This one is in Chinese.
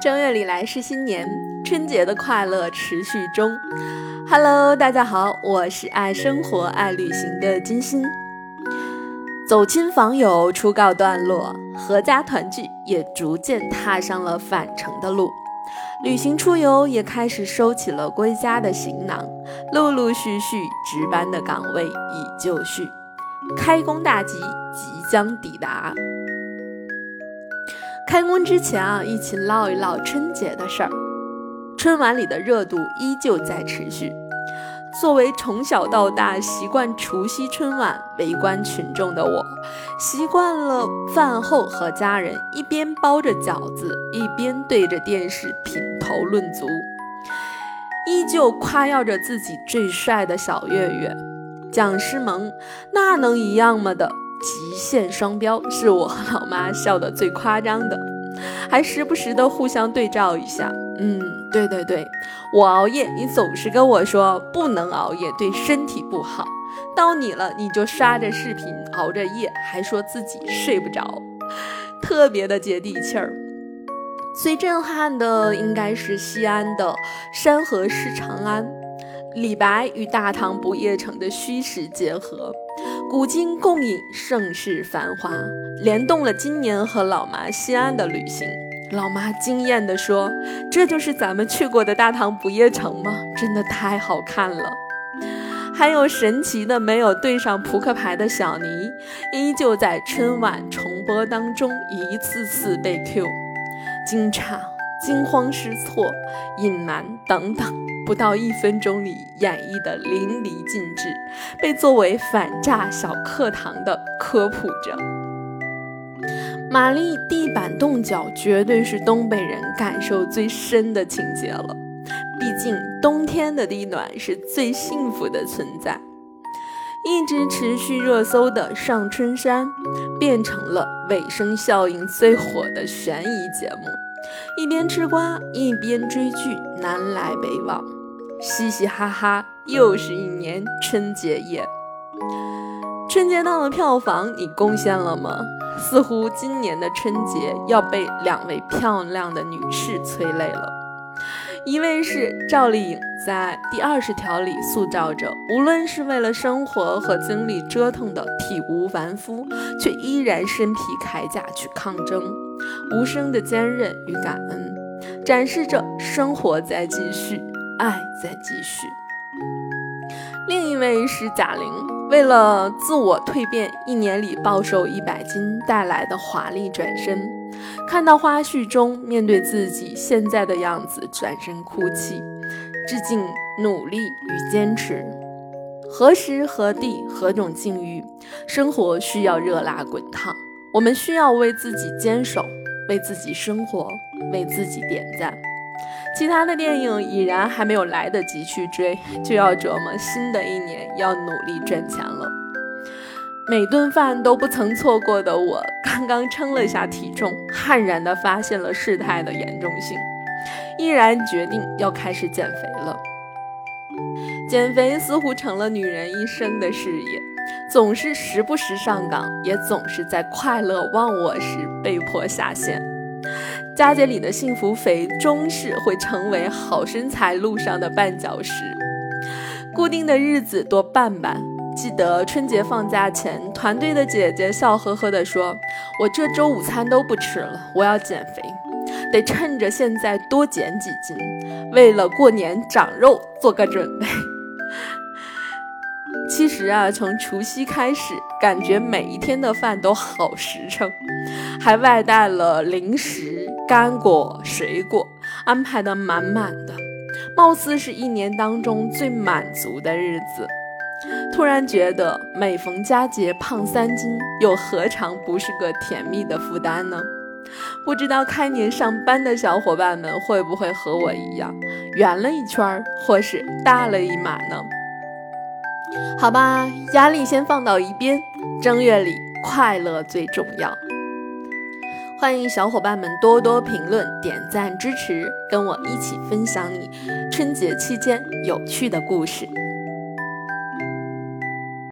正月里来是新年，春节的快乐持续中。Hello，大家好，我是爱生活、爱旅行的金星。走亲访友初告段落，阖家团聚也逐渐踏上了返程的路，旅行出游也开始收起了归家的行囊，陆陆续续值班的岗位已就绪，开工大吉即将抵达。开工之前啊，一起唠一唠春节的事儿。春晚里的热度依旧在持续。作为从小到大习惯除夕春晚围观群众的我，习惯了饭后和家人一边包着饺子，一边对着电视品头论足，依旧夸耀着自己最帅的小岳岳蒋诗萌，那能一样吗的？极限双标是我和老妈笑得最夸张的，还时不时的互相对照一下。嗯，对对对，我熬夜，你总是跟我说不能熬夜，对身体不好。到你了，你就刷着视频熬着夜，还说自己睡不着，特别的接地气儿。最震撼的应该是西安的山河市长安，李白与大唐不夜城的虚实结合。古今共饮，盛世繁华，联动了今年和老妈西安的旅行。老妈惊艳地说：“这就是咱们去过的大唐不夜城吗？真的太好看了。”还有神奇的没有对上扑克牌的小尼，依旧在春晚重播当中一次次被 Q，惊诧、惊慌失措、隐瞒等等。不到一分钟里演绎的淋漓尽致，被作为反诈小课堂的科普着。玛丽地板冻脚绝对是东北人感受最深的情节了，毕竟冬天的地暖是最幸福的存在。一直持续热搜的上春山，变成了尾声效应最火的悬疑节目，一边吃瓜一边追剧，南来北往。嘻嘻哈哈，又是一年春节夜。春节档的票房你贡献了吗？似乎今年的春节要被两位漂亮的女士催泪了。一位是赵丽颖，在第二十条里塑造着，无论是为了生活和经历折腾的体无完肤，却依然身披铠甲去抗争，无声的坚韧与感恩，展示着生活在继续。爱在继续。另一位是贾玲，为了自我蜕变，一年里暴瘦一百斤带来的华丽转身，看到花絮中面对自己现在的样子，转身哭泣，致敬努力与坚持。何时何地何种境遇，生活需要热辣滚烫，我们需要为自己坚守，为自己生活，为自己点赞。其他的电影已然还没有来得及去追，就要琢磨新的一年要努力赚钱了。每顿饭都不曾错过的我，刚刚称了下体重，悍然地发现了事态的严重性，毅然决定要开始减肥了。减肥似乎成了女人一生的事业，总是时不时上岗，也总是在快乐忘我时被迫下线。佳节里的幸福肥终是会成为好身材路上的绊脚石。固定的日子多办办。记得春节放假前，团队的姐姐笑呵呵地说：“我这周午餐都不吃了，我要减肥，得趁着现在多减几斤，为了过年长肉做个准备。”其实啊，从除夕开始，感觉每一天的饭都好实诚，还外带了零食、干果、水果，安排的满满的，貌似是一年当中最满足的日子。突然觉得，每逢佳节胖三斤，又何尝不是个甜蜜的负担呢？不知道开年上班的小伙伴们会不会和我一样，圆了一圈，或是大了一码呢？好吧，压力先放到一边，正月里快乐最重要。欢迎小伙伴们多多评论、点赞支持，跟我一起分享你春节期间有趣的故事。